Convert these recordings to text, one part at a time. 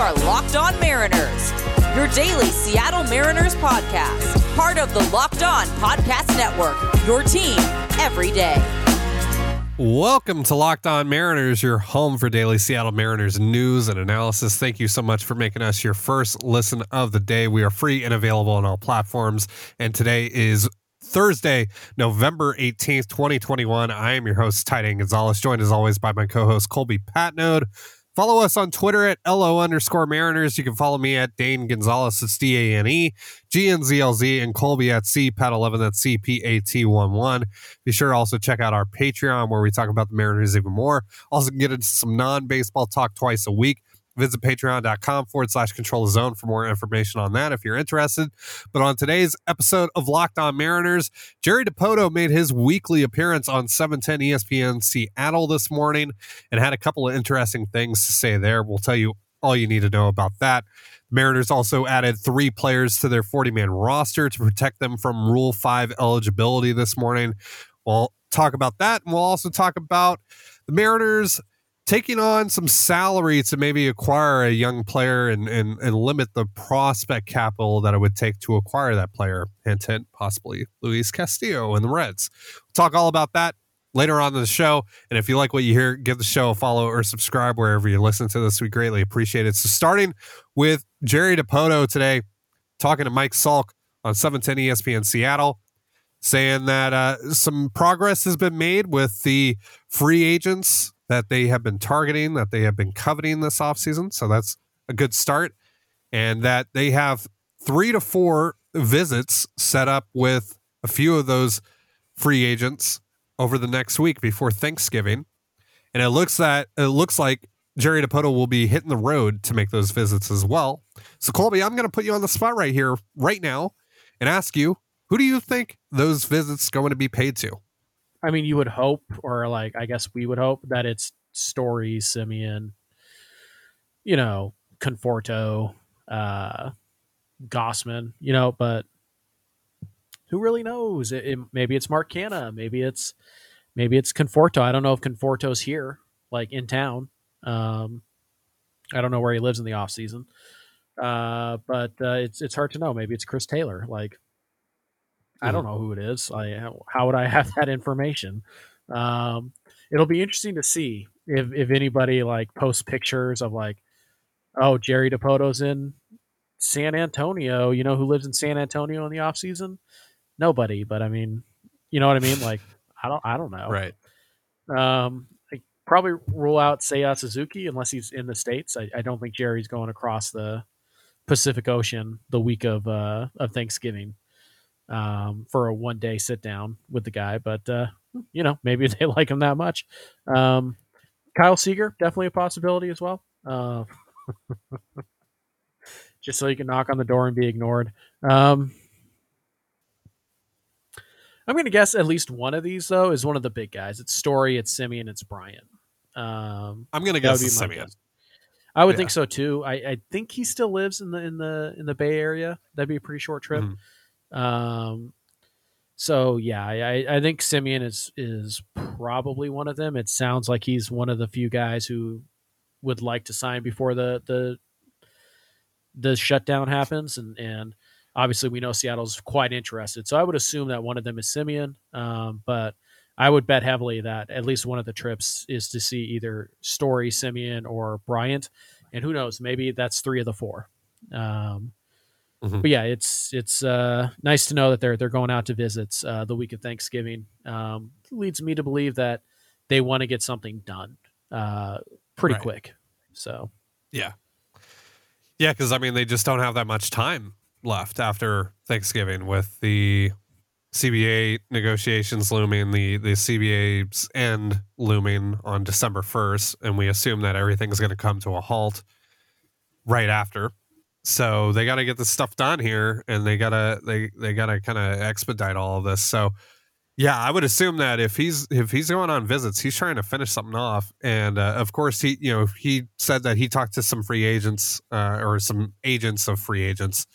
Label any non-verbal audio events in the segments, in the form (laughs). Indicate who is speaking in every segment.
Speaker 1: are Locked On Mariners, your daily Seattle Mariners podcast, part of the Locked On Podcast Network, your team every day.
Speaker 2: Welcome to Locked On Mariners, your home for daily Seattle Mariners news and analysis. Thank you so much for making us your first listen of the day. We are free and available on all platforms. And today is Thursday, November 18th, 2021. I am your host, Ty Gonzalez, joined as always by my co host, Colby Patnode. Follow us on Twitter at LO underscore Mariners. You can follow me at Dane Gonzalez, it's D A N E, G N Z L Z, and Colby at C Pat 11, that's C P A T 1 1. Be sure to also check out our Patreon where we talk about the Mariners even more. Also, get into some non baseball talk twice a week. Visit patreon.com forward slash control zone for more information on that if you're interested. But on today's episode of Locked On Mariners, Jerry Dipoto made his weekly appearance on 710 ESPN Seattle this morning and had a couple of interesting things to say there. We'll tell you all you need to know about that. Mariners also added three players to their 40 man roster to protect them from Rule 5 eligibility this morning. We'll talk about that. And we'll also talk about the Mariners taking on some salary to maybe acquire a young player and, and, and limit the prospect capital that it would take to acquire that player. Hint, hint, possibly Luis Castillo and the Reds. We'll talk all about that later on in the show. And if you like what you hear, give the show a follow or subscribe wherever you listen to this. We greatly appreciate it. So starting with Jerry Dipoto today, talking to Mike Salk on 710 ESPN Seattle, saying that uh, some progress has been made with the free agents that they have been targeting, that they have been coveting this offseason. So that's a good start. And that they have three to four visits set up with a few of those free agents over the next week before Thanksgiving. And it looks that it looks like Jerry Dipoto will be hitting the road to make those visits as well. So Colby, I'm going to put you on the spot right here, right now, and ask you, who do you think those visits going to be paid to?
Speaker 3: I mean, you would hope, or like I guess we would hope that it's Story, Semien, you know, Conforto, uh, Gausman, you know, but who really knows? It, it, maybe it's Mark Canha, maybe it's maybe it's Conforto. I don't know if Conforto's here, like in town. Um, I don't know where he lives in the off season, uh, but uh, it's it's hard to know. Maybe it's Chris Taylor. Like I don't know who it is. I how would I (laughs) have that information? Um, it'll be interesting to see if if anybody like posts pictures of like, oh Jerry Dipoto's in San Antonio. You know who lives in San Antonio in the off season? Nobody. But I mean, you know what I mean? (laughs) Like I don't I don't know.
Speaker 2: Right.
Speaker 3: Um, I probably rule out Seiya Suzuki unless he's in the states. I, I don't think Jerry's going across the Pacific Ocean the week of uh, of Thanksgiving um, for a one day sit down with the guy. But uh, you know, maybe (laughs) they like him that much. Um, Kyle Seager, definitely a possibility as well. Uh, (laughs) just so you can knock on the door and be ignored. Um, I'm going to guess at least one of these though is one of the big guys. It's Story, it's Semien, it's Bryant. Um,
Speaker 2: I'm going to guess it's Semien. Guess.
Speaker 3: I would yeah. think so too. I, I, think he still lives in the in the in the Bay Area. That'd be a pretty short trip. Mm-hmm. Um, so yeah, I, I think Semien is is probably one of them. It sounds like he's one of the few guys who would like to sign before the the the shutdown happens, and and obviously we know Seattle's quite interested. So I would assume that one of them is Semien, um, but I would bet heavily that at least one of the trips is to see either Story, Semien, or Bryant, and who knows, maybe that's three of the four. Um, Mm-hmm. But yeah, it's it's uh, nice to know that they're they're going out to visits uh, the week of Thanksgiving. Um, leads me to believe that they want to get something done uh, pretty right. quick. So
Speaker 2: yeah, yeah, because I mean they just don't have that much time left after Thanksgiving with the CBA negotiations looming, the the CBA's end looming on December first, and we assume that everything's going to come to a halt right after. So they got to get this stuff done here, and they gotta they they gotta kind of expedite all of this. So yeah, I would assume that if he's if he's going on visits, he's trying to finish something off. And uh, of course, he you know he said that he talked to some free agents uh, or some agents of free agents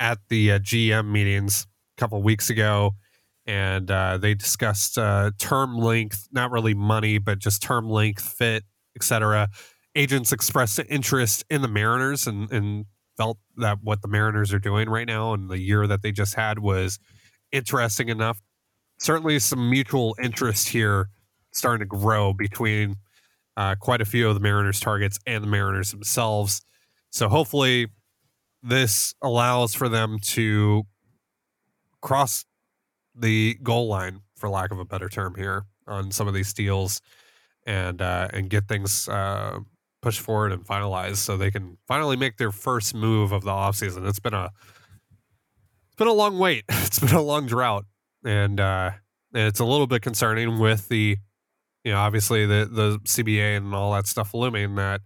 Speaker 2: at the uh, GM meetings a couple weeks ago, and uh, they discussed uh, term length, not really money, but just term length, fit, etc agents expressed interest in the Mariners and, and felt that what the Mariners are doing right now and the year that they just had was interesting enough. Certainly, some mutual interest here starting to grow between uh, quite a few of the Mariners' targets and the Mariners themselves. So, hopefully, this allows for them to cross the goal line, for lack of a better term, here on some of these deals and uh, and get things uh, pushed forward and finalized so they can finally make their first move of the offseason. It's been a it's been a long wait. (laughs) It's been a long drought, and uh, and it's a little bit concerning with the you know obviously the the CBA and all that stuff looming that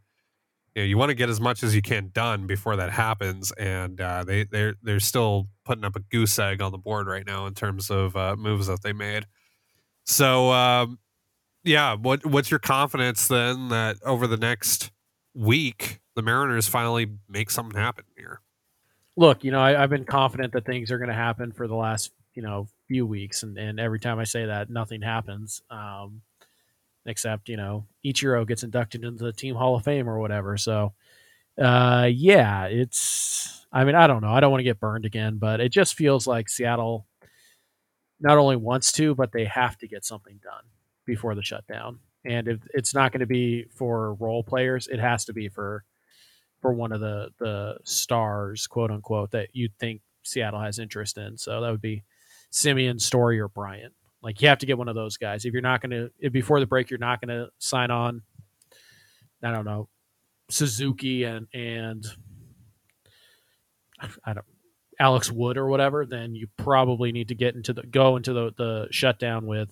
Speaker 2: you know you want to get as much as you can done before that happens, and uh, they they're they're still putting up a goose egg on the board right now in terms of uh, moves that they made. So um, yeah, what what's your confidence then that over the next week the Mariners finally make something happen here?
Speaker 3: Look, you know, I, have been confident that things are going to happen for the last you know few weeks, and and every time I say that, nothing happens. Um, except you know Ichiro gets inducted into the Team Hall of Fame or whatever. So, uh, yeah, it's. I mean, I don't know. I don't want to get burned again, but it just feels like Seattle not only wants to, but they have to get something done before the shutdown. And if it's not going to be for role players, it has to be for for one of the the stars, quote unquote, that you think Seattle has interest in. So that would be Semien, Story, or Bryant. Like you have to get one of those guys. If you're not going to before the break, you're not going to sign on. I don't know Suzuki and and I don't Alex Wood or whatever. Then you probably need to get into the go into the the shutdown with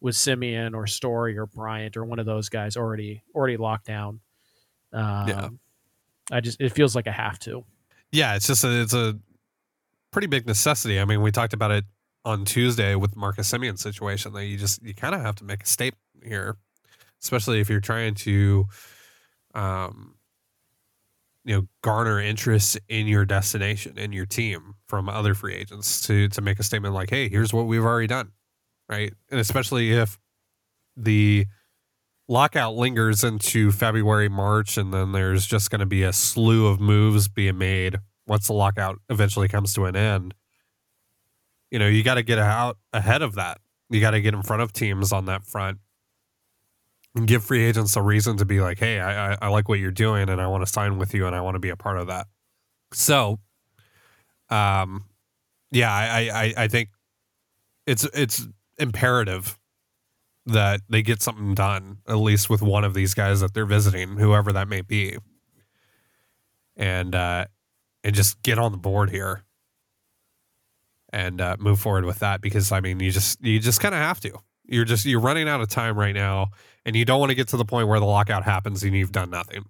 Speaker 3: with Semien or Story or Bryant or one of those guys already already locked down. Um, yeah, I just it feels like I have to.
Speaker 2: Yeah, it's just a, it's a pretty big necessity. I mean, we talked about it on Tuesday with Marcus Semien situation that you just you kind of have to make a statement here, especially if you're trying to, um, you know, garner interest in your destination in your team from other free agents to to make a statement like, hey, here's what we've already done right? And especially if the lockout lingers into February, March, and then there's just going to be a slew of moves being made once the lockout eventually comes to an end. You know, you got to get out ahead of that. You got to get in front of teams on that front and give free agents a reason to be like, hey, I, I, like what you're doing and I want to sign with you and I want to be a part of that. So, um, yeah, I, I, I think it's it's imperative that they get something done, at least with one of these guys that they're visiting, whoever that may be, and uh, and just get on the board here and uh, move forward with that. Because I mean, you just you just kind of have to. You're just you're running out of time right now, and you don't want to get to the point where the lockout happens and you've done nothing.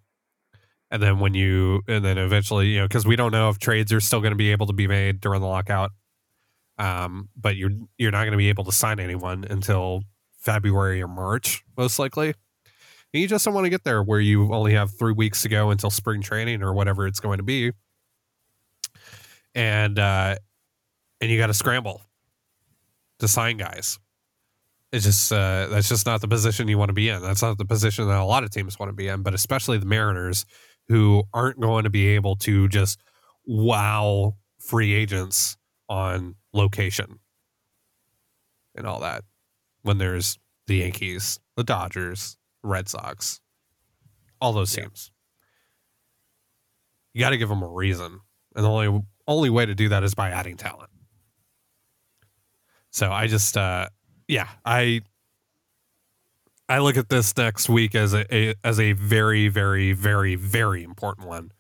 Speaker 2: And then when you and then eventually, you know, because we don't know if trades are still going to be able to be made during the lockout um, but you're you're not going to be able to sign anyone until February or March, most likely. And you just don't want to get there where you only have three weeks to go until spring training or whatever it's going to be, and uh, and you got to scramble to sign guys. It's just uh, that's just not the position you want to be in. That's not the position that a lot of teams want to be in, but especially the Mariners, who aren't going to be able to just wow free agents on location and all that when there's the Yankees, the Dodgers, Red Sox, all those yeah. teams. You got to give them a reason, and the only only way to do that is by adding talent. So I just, uh, yeah, I I look at this next week as a, a as a very, very, very, very important one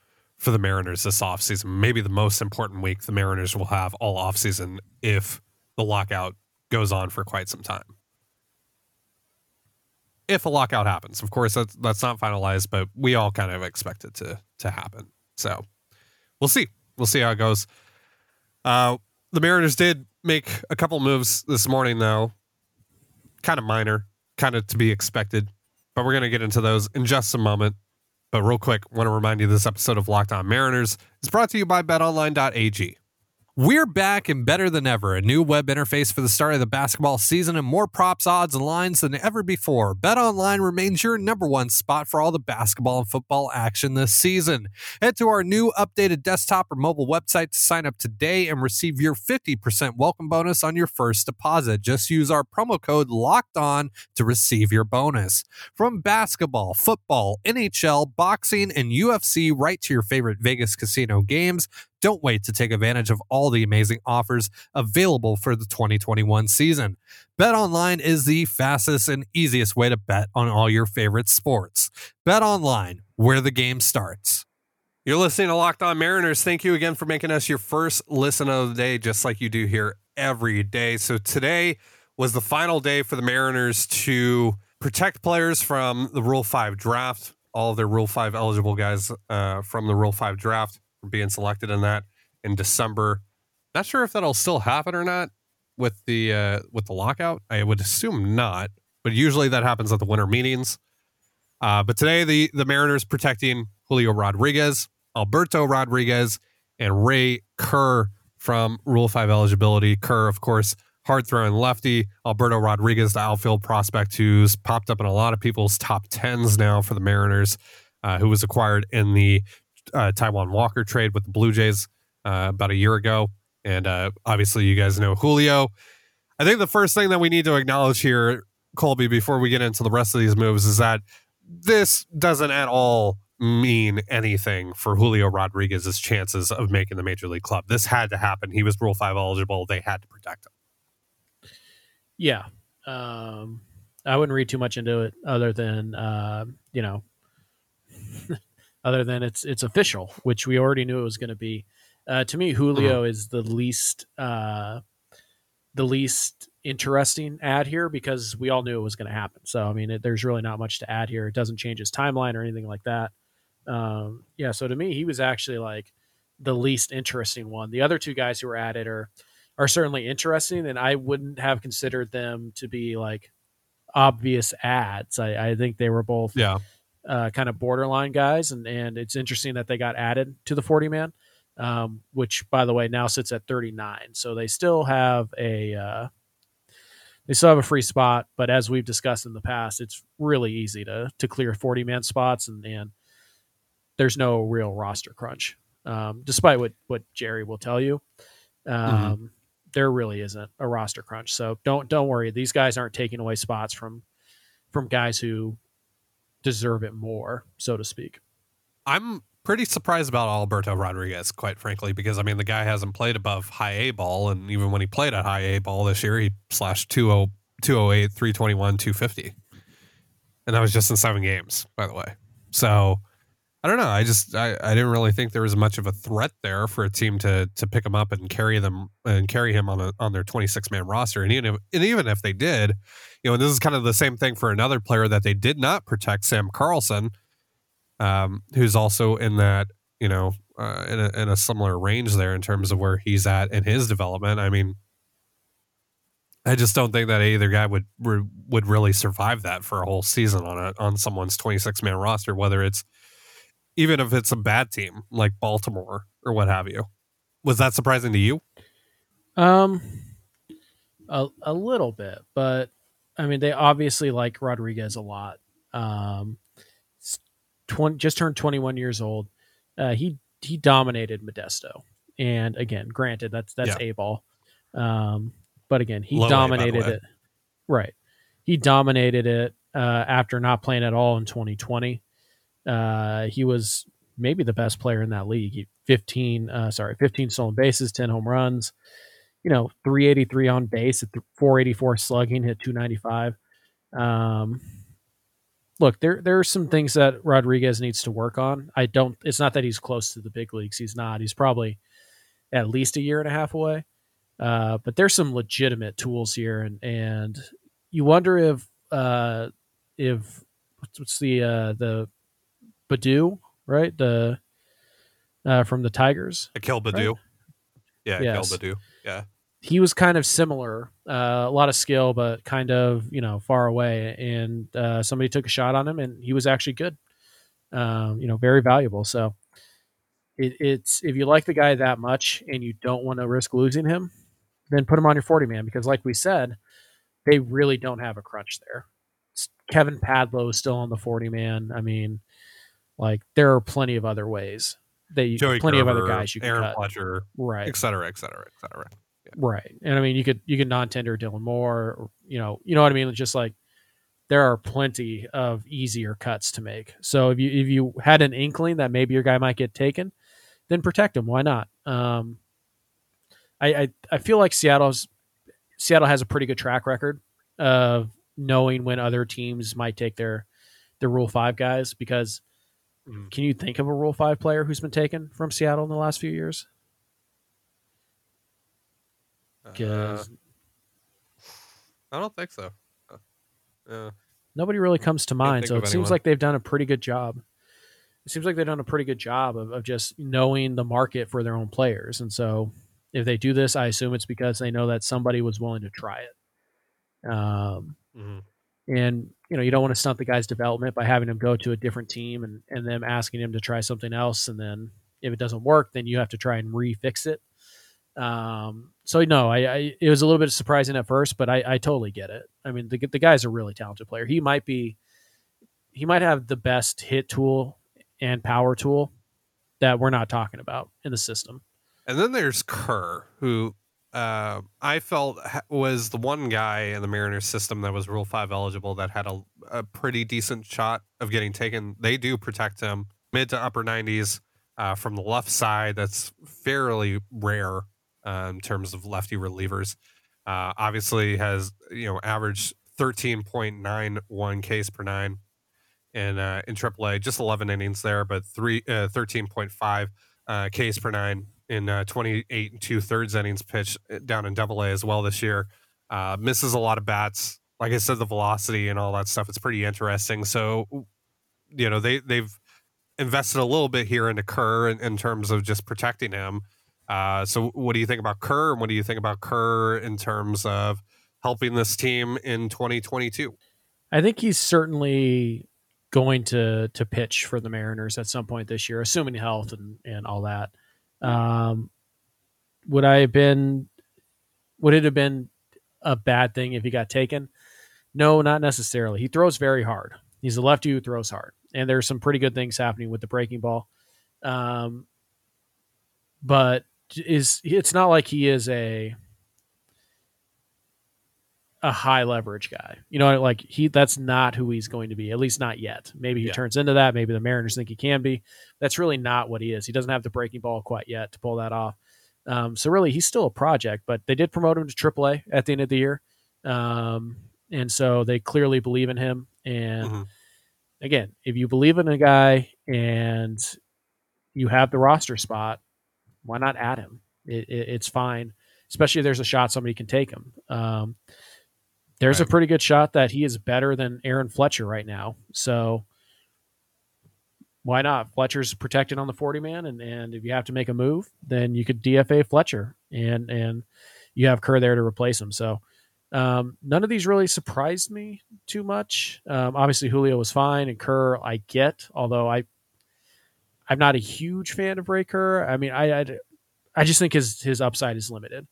Speaker 2: for the Mariners this offseason. Maybe the most important week the Mariners will have all offseason if the lockout goes on for quite some time. If a lockout happens, of course, that's that's not finalized, but we all kind of expect it to to happen. So we'll see. We'll see how it goes. Uh, the Mariners did make a couple moves this morning, though, kind of minor, kind of to be expected. But we're going to get into those in just a moment. But real quick, want to remind you this episode of Locked On Mariners is brought to you by betonline.ag. We're back and better than ever. A new web interface for the start of the basketball season and more props, odds, and lines than ever before. Bet Online remains your number one spot for all the basketball and football action this season. Head to our new updated desktop or mobile website to sign up today and receive your 50% welcome bonus on your first deposit. Just use our promo code LOCKED ON to receive your bonus. From basketball, football, NHL, boxing, and UFC, right to your favorite Vegas casino games. Don't wait to take advantage of all the amazing offers available for the 2021 season. Bet online is the fastest and easiest way to bet on all your favorite sports. Bet online, where the game starts. You're listening to Locked On Mariners. Thank you again for making us your first listen of the day, just like you do here every day. So today was the final day for the Mariners to protect players from the Rule 5 draft, all of their Rule 5 eligible guys uh, from the Rule 5 draft being selected in that in December. Not sure if that'll still happen or not with the uh, with the lockout. I would assume not, but usually that happens at the winter meetings. Uh, but today, the the Mariners protecting Julio Rodriguez, Alberto Rodriguez, and Ray Kerr from Rule Five eligibility. Kerr, of course, hard throwing lefty. Alberto Rodriguez, the outfield prospect who's popped up in a lot of people's top tens now for the Mariners, uh, who was acquired in the uh, Taijuan Walker trade with the Blue Jays uh, about a year ago. And uh, obviously, you guys know Julio. I think the first thing that we need to acknowledge here, Colby, before we get into the rest of these moves, is that this doesn't at all mean anything for Julio Rodriguez's chances of making the major league club. This had to happen. He was Rule 5 eligible. They had to protect him.
Speaker 3: Yeah. Um, I wouldn't read too much into it other than, uh, you know, (laughs) other than it's it's official, which we already knew it was going to be. Uh, to me, Julio uh-huh. is the least uh, the least interesting ad here because we all knew it was going to happen. So I mean, it, there's really not much to add here. It doesn't change his timeline or anything like that. Um, yeah, so to me, he was actually like the least interesting one. The other two guys who were added are are certainly interesting, and I wouldn't have considered them to be like obvious ads. I, I think they were both
Speaker 2: yeah
Speaker 3: uh, kind of borderline guys, and and it's interesting that they got added to the forty man, um, which by the way now sits at thirty nine. So they still have a uh, they still have a free spot, but as we've discussed in the past, it's really easy to to clear forty man spots, and and there's no real roster crunch, um, despite what what Jerry will tell you. Mm-hmm. Um, mm-hmm. There really isn't a roster crunch, so don't don't worry. These guys aren't taking away spots from from guys who deserve it more, so to speak.
Speaker 2: I'm pretty surprised about Alberto Rodriguez, quite frankly, because I mean the guy hasn't played above high A ball, and even when he played at high A ball this year, he slashed 20, 208, 321, 250. And that was just in seven games, by the way. So I don't know. I just I, I didn't really think there was much of a threat there for a team to to pick him up and carry them and carry him on a, on their 26 man roster. And even if and even if they did, you know, and this is kind of the same thing for another player that they did not protect, Sam Carlson, um, who's also in that you know uh, in a in a similar range there in terms of where he's at in his development. I mean, I just don't think that either guy would would really survive that for a whole season on a on someone's 26 man roster, whether it's even if it's a bad team like Baltimore or what have you. Was that surprising to you?
Speaker 3: Um, a, a little bit, but I mean, they obviously like Rodriguez a lot. Um, 20, just turned 21 years old. Uh, he he dominated Modesto, and again, granted, that's that's yeah. a ball. Um, but again, he Low dominated a, it. Right, he dominated it uh, after not playing at all in 2020. Uh, he was maybe the best player in that league. He, 15, uh, sorry, 15 stolen bases, 10 home runs, you know, 383 on base at 484 slugging, hit 295. Um, look, there there are some things that Rodriguez needs to work on. I don't. It's not that he's close to the big leagues. He's not. He's probably at least a year and a half away. Uh, but there's some legitimate tools here, and and you wonder if uh, if what's the uh, the Baddoo, right? The uh, from the Tigers.
Speaker 2: Akil Baddoo. Right? Yeah, yes. Akil Baddoo. Yeah.
Speaker 3: He was kind of similar, uh, a lot of skill, but kind of you know far away. And uh, somebody took a shot on him, and he was actually good. Um, you know, very valuable. So it, it's if you like the guy that much and you don't want to risk losing him, then put him on your 40 man because, like we said, they really don't have a crunch there. Kevin Padlo is still on the 40 man. I mean, like there are plenty of other ways that you,
Speaker 2: Joey
Speaker 3: plenty
Speaker 2: Gerber,
Speaker 3: of other guys you can
Speaker 2: Aaron
Speaker 3: cut.
Speaker 2: Fletcher,
Speaker 3: Right.
Speaker 2: et cetera, et cetera, et cetera.
Speaker 3: Right. And I mean, you could you could non-tender Dylan Moore, or, you know, you know what I mean. It's just like there are plenty of easier cuts to make. So if you if you had an inkling that maybe your guy might get taken, then protect him. Why not? Um, I, I I feel like Seattle's Seattle has a pretty good track record of knowing when other teams might take their their Rule Five guys. Because
Speaker 2: Mm.
Speaker 3: can you think of a Rule Five player who's been taken from Seattle in the last few years?
Speaker 2: Uh, I don't think so. Uh,
Speaker 3: nobody really comes to mind. So it seems
Speaker 2: anyone.
Speaker 3: like they've done a pretty good job. It seems like they've done a pretty good job of, of just knowing the market for their own players. And so if they do this, I assume it's because they know that somebody was willing to try it. Um,
Speaker 2: Mhm.
Speaker 3: and you know, you don't want to stunt the guy's development by having him go to a different team and, and them asking him to try something else. And then if it doesn't work, then you have to try and refix it. Um, so no, I, I, it was a little bit surprising at first, but I, I totally get it. I mean, the, the guy's a really talented player. He might be, he might have the best hit tool and power tool that we're not talking about in the system.
Speaker 2: And then there's Kerr, who uh, I felt was the one guy in the Mariners system that was Rule 5 eligible that had a, a pretty decent shot of getting taken. They do protect him mid to upper 90s uh, from the left side. That's fairly rare uh, in terms of lefty relievers. Uh, obviously, has you know averaged 13.91 Ks per nine in uh, in AAA, just 11 innings there, but three uh, 13.5 uh, Ks per nine in uh, 28 and two thirds innings pitch down in Double A as well this year. Uh, misses a lot of bats. Like I said, the velocity and all that stuff. It's pretty interesting. So, you know, they they've invested a little bit here into Kerr in, in terms of just protecting him. Uh, so, what do you think about Kerr? And what do you think about Kerr in terms of helping this team in 2022?
Speaker 3: I think he's certainly going to to pitch for the Mariners at some point this year, assuming health and and all that. Um, would I have been? Would it have been a bad thing if he got taken? No, not necessarily. He throws very hard. He's a lefty who throws hard, and there's some pretty good things happening with the breaking ball. Um, but is it's not like he is a a high leverage guy. You know, like he that's not who he's going to be, at least not yet. Maybe he
Speaker 2: Yeah.
Speaker 3: turns into that. Maybe the Mariners think he can be. That's really not what he is. He doesn't have the breaking ball quite yet to pull that off. Um, so really, he's still a project, but they did promote him to AAA at the end of the year, um, and so they clearly believe in him. And
Speaker 2: Mhm.
Speaker 3: again, if you believe in a guy and you have the roster spot, why not add him? It, it, it's fine, especially if there's a shot somebody can take him. Um, there's a pretty good shot that he is better than Aaron Fletcher right now. So why not? Fletcher's protected on the 40 man, and, and if you have to make a move, then you could DFA Fletcher and and you have Kerr there to replace him. So um, none of these really surprised me too much. Um, obviously, Julio was fine, and Kerr I get, although I I'm not a huge fan of Ray Kerr. I mean, I I, I just think his his upside is limited.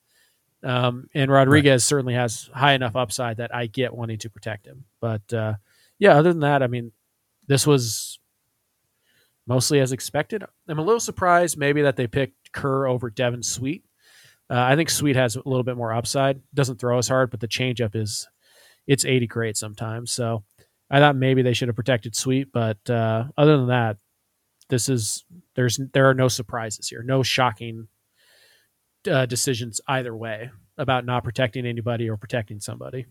Speaker 3: Um, and Rodriguez certainly has high enough upside that I get wanting to protect him. But uh, yeah, other than that, I mean, this was mostly as expected. I'm a little surprised maybe that they picked Kerr over Devin Sweet. Uh, I think Sweet has a little bit more upside. Doesn't throw as hard, but the changeup is it's 80 great sometimes. So I thought maybe they should have protected Sweet, but uh, other than that, this is there's there are no surprises here, no shocking uh, decisions either way about not protecting anybody or protecting somebody.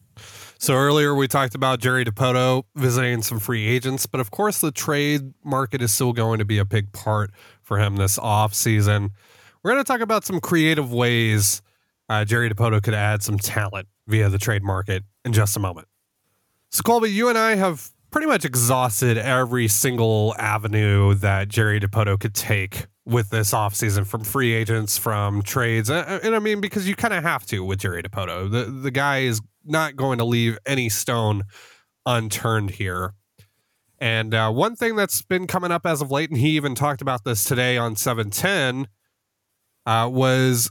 Speaker 2: So earlier we talked about Jerry Dipoto visiting some free agents, but of course the trade market is still going to be a big part for him this off season. We're going to talk about some creative ways uh, Jerry Dipoto could add some talent via the trade market in just a moment. So Colby, you and I have pretty much exhausted every single avenue that Jerry DePoto could take with this offseason from free agents, from trades. And, and I mean, because you kind of have to with Jerry Dipoto. The, the guy is not going to leave any stone unturned here. And uh, one thing that's been coming up as of late, and he even talked about this today on 710, uh, was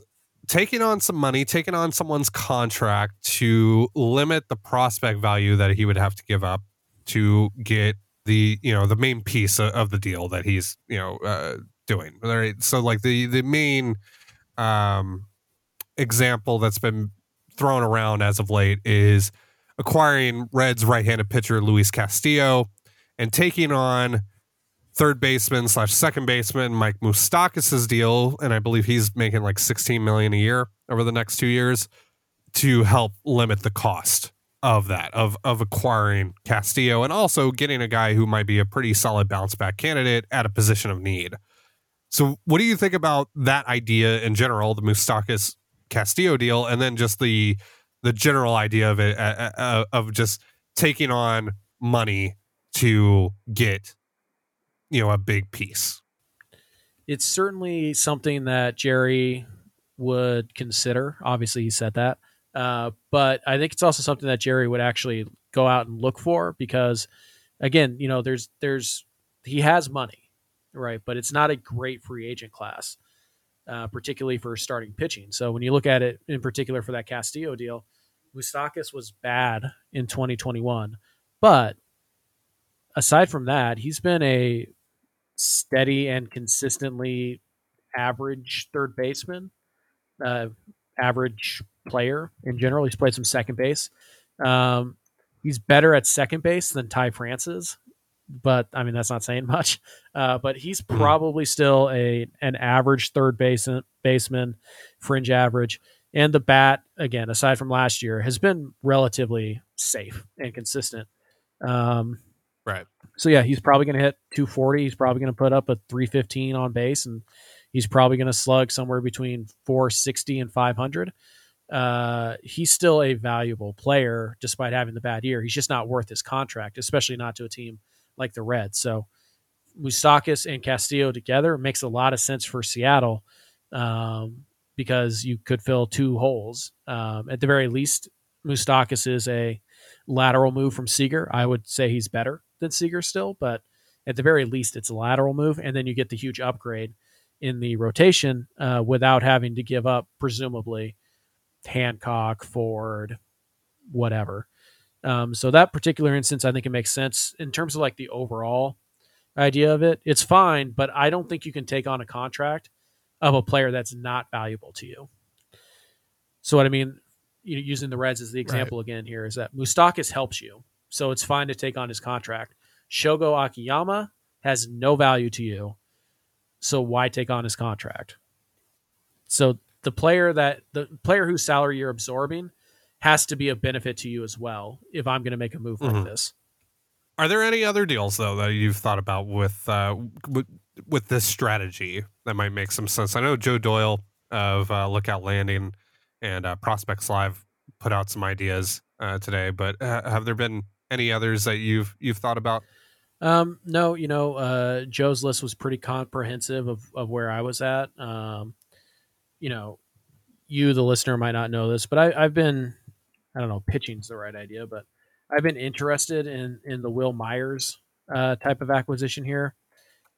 Speaker 2: taking on some money, taking on someone's contract to limit the prospect value that he would have to give up to get the you know the main piece of the deal that he's you know uh, doing. Right? So like the the main um, example that's been thrown around as of late is acquiring Reds right-handed pitcher Luis Castillo and taking on third baseman slash second baseman Mike Moustakas' deal, and I believe he's making like 16 million a year over the next two years to help limit the cost of that of of acquiring Castillo and also getting a guy who might be a pretty solid bounce back candidate at a position of need. So, what do you think about that idea in general, the Moustakas Castillo deal, and then just the the general idea of it uh, uh, of just taking on money to get you know a big piece?
Speaker 3: It's certainly something that jerry would consider. Obviously he said that. Uh, but i think it's also something that jerry would actually go out and look for because again you know there's there's he has money right but it's not a great free agent class uh, particularly for starting pitching so when you look at it in particular for that castillo deal Moustakas was bad in 2021 but aside from that, he's been a steady and consistently average third baseman, uh, average player in general. He's played some second base. Um, he's better at second base than Ty France, but I mean that's not saying (laughs) much. Uh, but he's hmm. probably still a an average third baseman, baseman, fringe average. And the bat, again, aside from last year, has been relatively safe and consistent. Um,
Speaker 2: Right.
Speaker 3: So yeah, he's probably going to hit 240. He's probably going to put up a 315 on base, and he's probably going to slug somewhere between 460 and 500. Uh, he's still a valuable player despite having the bad year. He's just not worth his contract, especially not to a team like the Reds. So Moustakas and Castillo together makes a lot of sense for Seattle um, because you could fill two holes. Um, at the very least, Moustakas is a lateral move from Seager. I would say he's better than Seager still, but at the very least, it's a lateral move, and then you get the huge upgrade in the rotation uh, without having to give up, presumably, Hancock, Ford, whatever. Um, so that particular instance, I think it makes sense in terms of like the overall idea of it. It's fine, but I don't think you can take on a contract of a player that's not valuable to you. So what I mean, using the Reds as the example right. again here, is that Moustakas helps you so it's fine to take on his contract. Shogo Akiyama has no value to you, so why take on his contract? So the player that the player whose salary you're absorbing has to be a benefit to you as well. If I'm going to make a move mm-hmm. like this,
Speaker 2: are there any other deals though that you've thought about with uh, with, with this strategy that might make some sense? I know Joe Doyle of uh, Lookout Landing and uh, Prospects Live put out some ideas uh, today, but uh, have there been any others that you've you've thought about?
Speaker 3: Um, no, you know, uh, Joe's list was pretty comprehensive of, of where I was at. Um, you know, you, the listener, might not know this, but I, I've been, I don't know, pitching's the right idea, but I've been interested in in the Wil Myers uh, type of acquisition here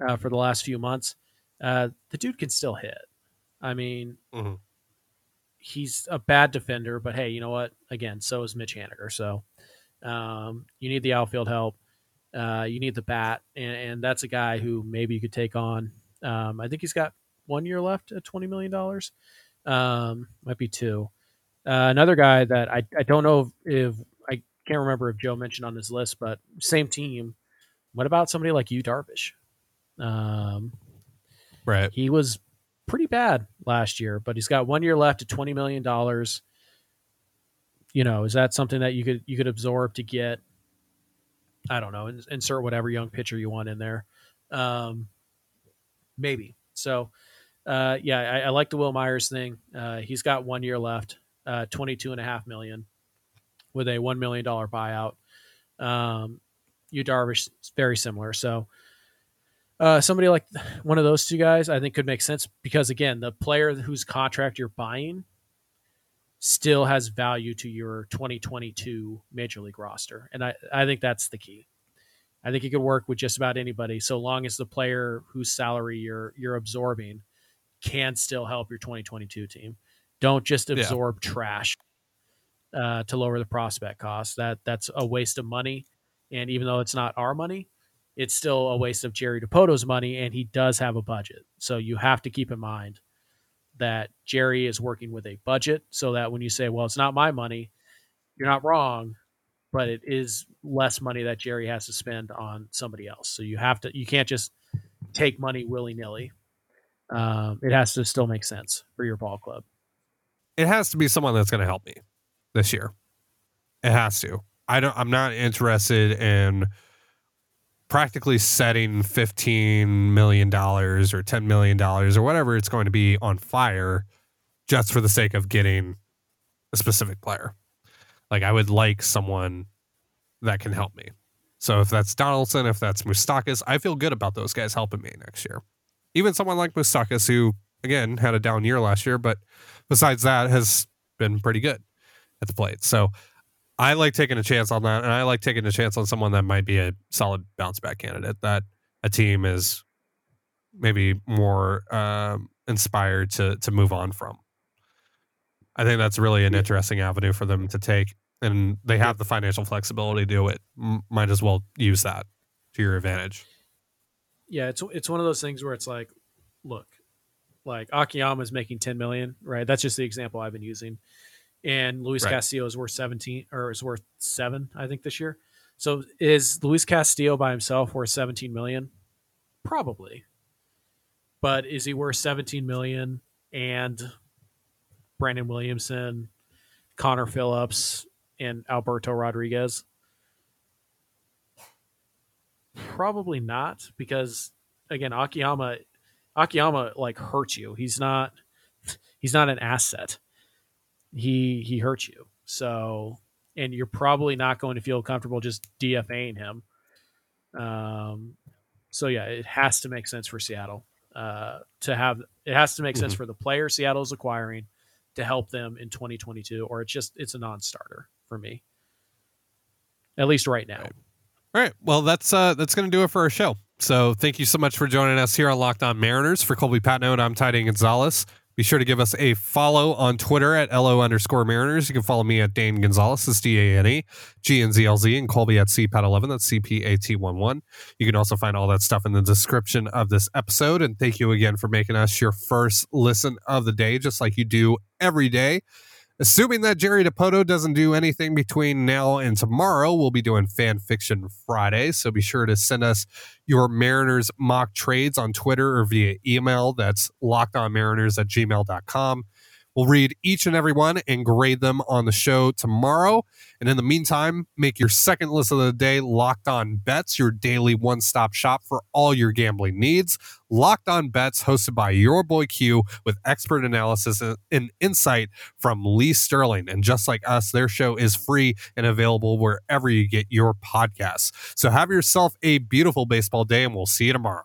Speaker 3: uh, for the last few months. Uh, the dude can still hit. I mean, mm-hmm. he's a bad defender, but hey, you know what? Again, so is Mitch Haniger. So um, you need the outfield help. Uh, you need the bat, and, and, that's a guy who maybe you could take on. Um, I think he's got one year left at twenty million dollars. Um, might be two. Uh, another guy that I, I don't know if, if, I can't remember if Joe mentioned on his list, but same team. What about somebody like Yu, Darvish? Um,
Speaker 2: right.
Speaker 3: He was pretty bad last year, but he's got one year left at twenty million dollars you know, is that something that you could you could absorb to get? I don't know. Insert whatever young pitcher you want in there. Um, maybe. So, uh, yeah, I, I, like the Wil Myers thing. Uh, he's got one year left, uh, 22 and a half million with a $1 million buyout. Um, Yu Darvish very similar. So, uh, somebody like one of those two guys, I think could make sense because again, the player whose contract you're buying still has value to your 2022 major league roster and i, I think that's the key I think it could work with just about anybody, so long as the player whose salary you're you're absorbing can still help your 2022 team. Don't just absorb yeah. trash uh, to lower the prospect cost. That that's a waste of money, and even though it's not our money, it's still a waste of Jerry Dipoto's money, and he does have a budget. So you have to keep in mind that Jerry is working with a budget, so that when you say, "Well, it's not my money," you're not wrong, but it is less money that Jerry has to spend on somebody else. So you have to, you can't just take money willy nilly. Um, it has to still make sense for your ball club.
Speaker 2: It has to be someone that's going to help me this year. It has to. I don't. I'm not interested in practically setting fifteen million dollars or ten million dollars or whatever it's going to be on fire just for the sake of getting a specific player. Like I would like someone that can help me. So if that's Donaldson, if that's Moustakas, I feel good about those guys helping me next year. Even someone like Moustakas, who again had a down year last year, but besides that has been pretty good at the plate. So I like taking a chance on that, and I like taking a chance on someone that might be a solid bounce back candidate that a team is maybe more um, inspired to to move on from. I think that's really an interesting avenue for them to take and they have the financial flexibility to do it. M- might as well use that to your advantage.
Speaker 3: Yeah, it's it's one of those things where it's like, look, like Akiyama is making 10 million, right? That's just the example I've been using. And Luis right. Castillo is worth 17 or is worth 7, I think this year. So is Luis Castillo by himself worth 17 million? Probably. But is he worth 17 million and Brandon Williamson, Connor Phillips, and Alberto Rodriguez? Probably not, because again, Akiyama Akiyama like hurts you. He's not he's not an asset. He he hurts you. So and you're probably not going to feel comfortable just DFAing him. Um so yeah, it has to make sense for Seattle. Uh to have it has to make mm-hmm. sense for the player Seattle's acquiring to help them in 2022 or it's just it's a non-starter for me. At least right now.
Speaker 2: All right. Well, that's uh that's going to do it for our show. So thank you so much for joining us here on Locked On Mariners. For Colby Patnode, I'm Ty Dane Gonzalez. Be sure to give us a follow on Twitter at LO underscore Mariners. You can follow me at Dane Gonzalez, that's D A N E G N Z L Z, and Colby at CPAT11, that's C P A T 1 1. You can also find all that stuff in the description of this episode. And thank you again for making us your first listen of the day, just like you do every day. Assuming that Jerry Dipoto doesn't do anything between now and tomorrow, we'll be doing Fan Fiction Friday. So be sure to send us your Mariners mock trades on Twitter or via email. That's lockedonmariners at gmail.com. We'll read each and every one and grade them on the show tomorrow. And in the meantime, make your second list of the day Locked On Bets, your daily one stop shop for all your gambling needs. Locked On Bets, hosted by your boy Q, with expert analysis and insight from Lee Sterling. And just like us, their show is free and available wherever you get your podcasts. So have yourself a beautiful baseball day, and we'll see you tomorrow.